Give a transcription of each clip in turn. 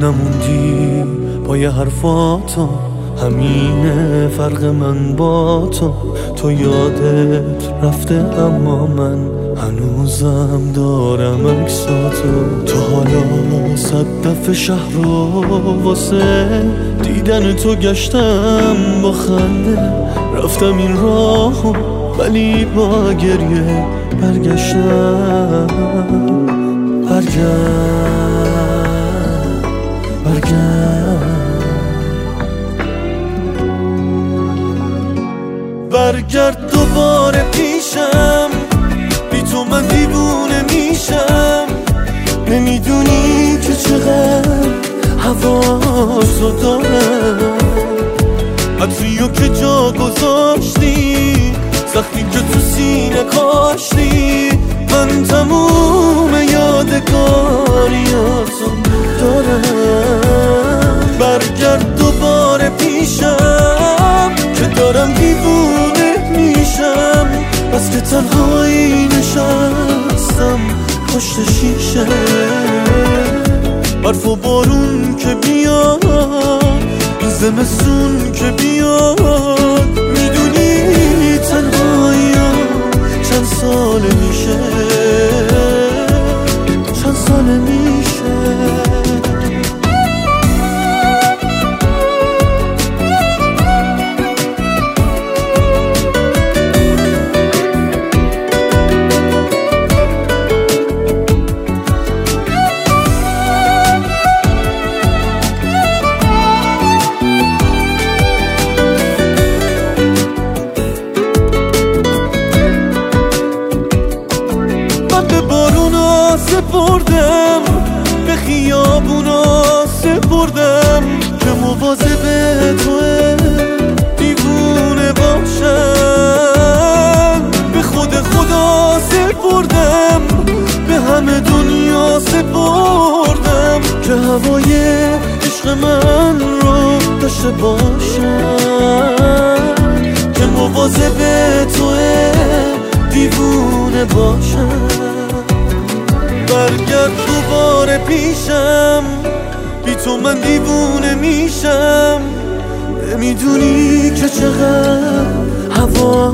نموندی پای حرفاتو. همینه فرق من با تو. تو یادت رفته اما من هنوزم دارم اکساتو تو حالا صد دفعه شهر رو واسه دیدن تو گشتم با خنده. رفتم این راهو ولی با گریه برگشتم. برگرد برگرد دوباره پیشم بی تو من دیوونه میشم. نمی‌دونی که چقدر حواسو دارم. عطریو که جا گذاشتی زخمی که تو سینه کاشتی. من تموم یادگاریاتو دارم. برگرد دوباره پیشم که دارم دیوونه میشم. بس که تنهایی نشستم پشت شیشه. برف و بارون که بیاد زمستون که بیاد. می‌دونی تنهایی چند سال میشه. چند سال میشه سپردم به خیابونا سپردم که مواظب توه دیوونه باشم. به خود خدا سپردم به همه دنیا سپردم که هوای عشق من رو داشته باشم. که مواظب توه دیوونه باشم. دوباره پیشم بی تو من دیوونه میشم. نمی‌دونی که چقدر هوا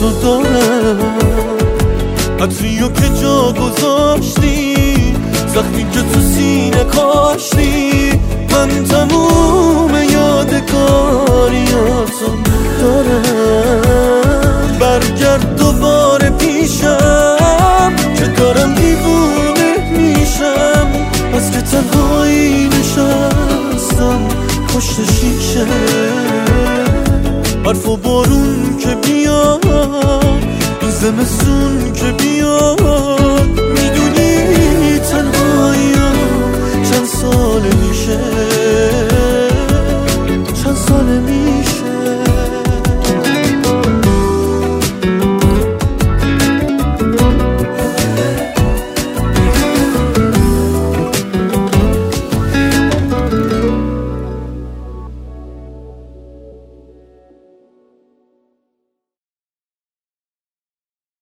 تو دارم عطریو که جا گذاشتی زخمی که تو سینه کاشتی. من تموم یادگاریاتو پشت شیشه. برف و بارون که بیاد زمستون که بیاد